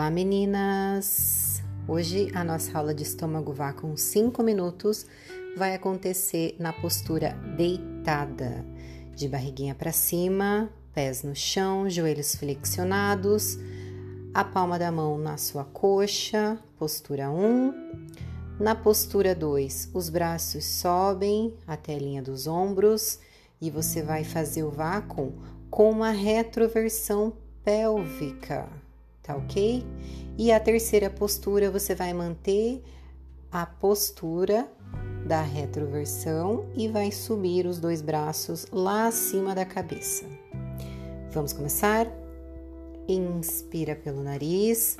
Olá meninas! Hoje a nossa aula de estômago vá com 5 minutos vai acontecer na postura deitada, de barriguinha para cima, pés no chão, joelhos flexionados, a palma da mão na sua coxa, postura 1. Na postura 2, os braços sobem até a linha dos ombros e você vai fazer o vácuo com uma retroversão pélvica, tá ok? E a terceira postura você vai manter a postura da retroversão e vai subir os dois braços lá acima da cabeça. Vamos começar? Inspira pelo nariz,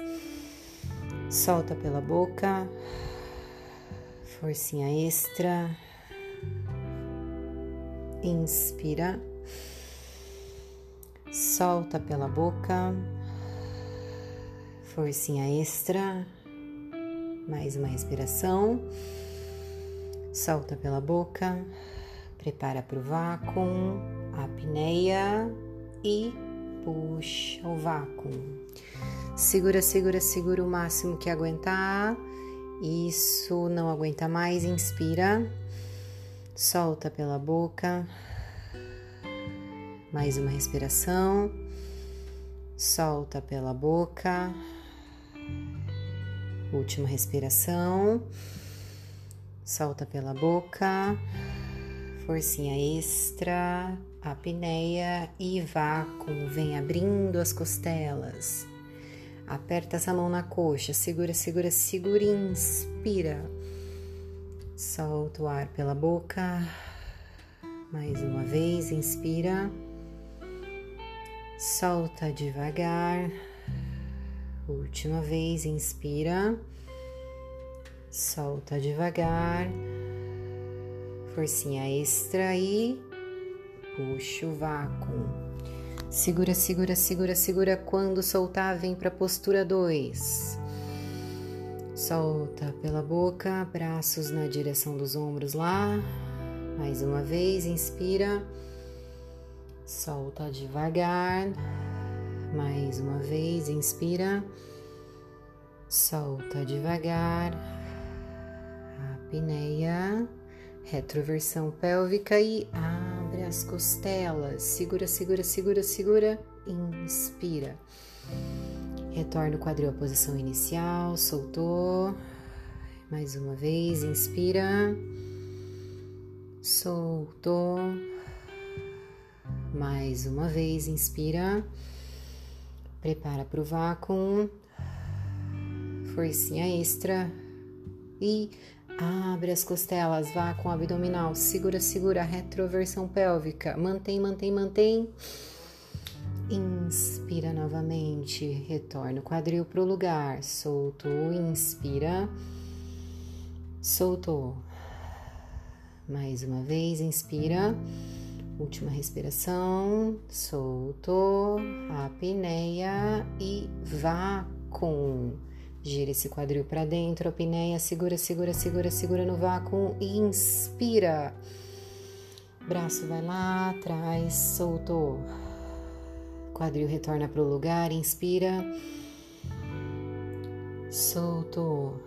solta pela boca, forcinha extra. Inspira solta pela boca, forcinha extra, mais uma respiração, solta pela boca, prepara para o vácuo, apneia e puxa o vácuo. Segura, segura, segura o máximo que aguentar. Isso, não aguenta mais, inspira, solta pela boca mais uma respiração. Solta pela boca. Última respiração. Solta pela boca. Forcinha extra, apneia e vácuo. Vem abrindo as costelas. Aperta essa mão na coxa. Segura, segura, segura. Inspira. Solta o ar pela boca. Mais uma vez, inspira. Solta devagar. Última vez, inspira. Solta devagar. Forcinha extra e puxa o vácuo. Segura, segura, segura, segura. Quando soltar, vem para postura 2. Solta pela boca, braços na direção dos ombros lá. Mais uma vez, inspira. Solta devagar. Mais uma vez, inspira. Solta devagar. Apneia. Retroversão pélvica e abre as costelas. Segura, segura, segura, segura. Inspira. Retorna o quadril à posição inicial. Soltou. Mais uma vez, inspira. Soltou mais uma vez, inspira, prepara para o vácuo, forcinha extra. E abre as costelas, vácuo abdominal, segura, segura, retroversão pélvica, mantém, mantém, mantém. Inspira novamente, retorna o quadril para o lugar, soltou, inspira, soltou. Mais uma vez, inspira. Última respiração, soltou, apneia e vácuo. Gira esse quadril para dentro, apneia, segura, segura, segura, segura no vácuo, inspira. Braço vai lá atrás, soltou. Quadril retorna para o lugar, inspira. Soltou.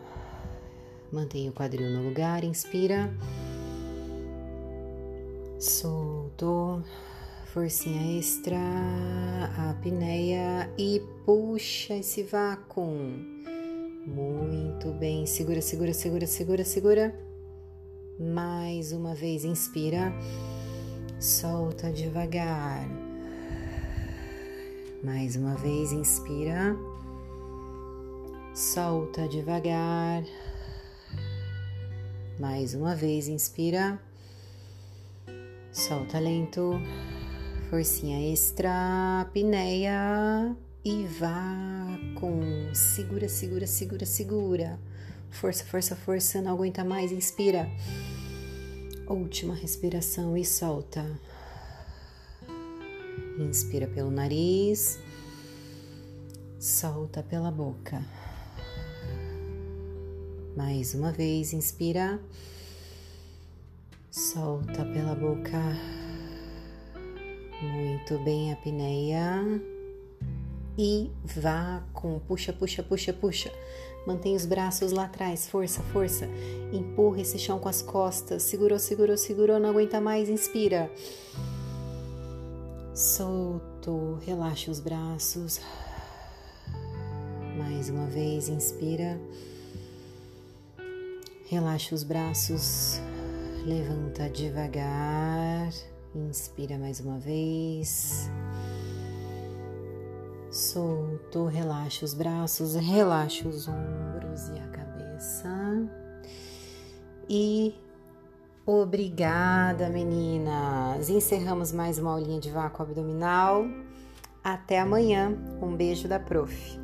Mantenha o quadril no lugar, inspira soltou, forcinha extra, apneia e puxa esse vácuo. Muito bem, segura, segura, segura, segura, segura. Mais uma vez, inspira, solta devagar. Mais uma vez, inspira, solta devagar. Mais uma vez, inspira Solta lento, forcinha extra, apneia e vá com segura, segura, segura, segura. Força, força, força, não aguenta mais, inspira. Última respiração e solta. Inspira pelo nariz, solta pela boca. Mais uma vez, inspira. Solta pela boca. Muito bem, apneia. e vácuo. Puxa, puxa, puxa, puxa. Mantém os braços lá atrás, força, força. Empurra esse chão com as costas. Segurou, segurou, segurou, não aguenta mais, inspira. Solto, relaxa os braços. Mais uma vez, inspira. Relaxa os braços. Levanta devagar. Inspira mais uma vez. Solto, relaxa os braços, relaxa os ombros e a cabeça. E obrigada, meninas. Encerramos mais uma aulinha de vácuo abdominal. Até amanhã. Um beijo da prof.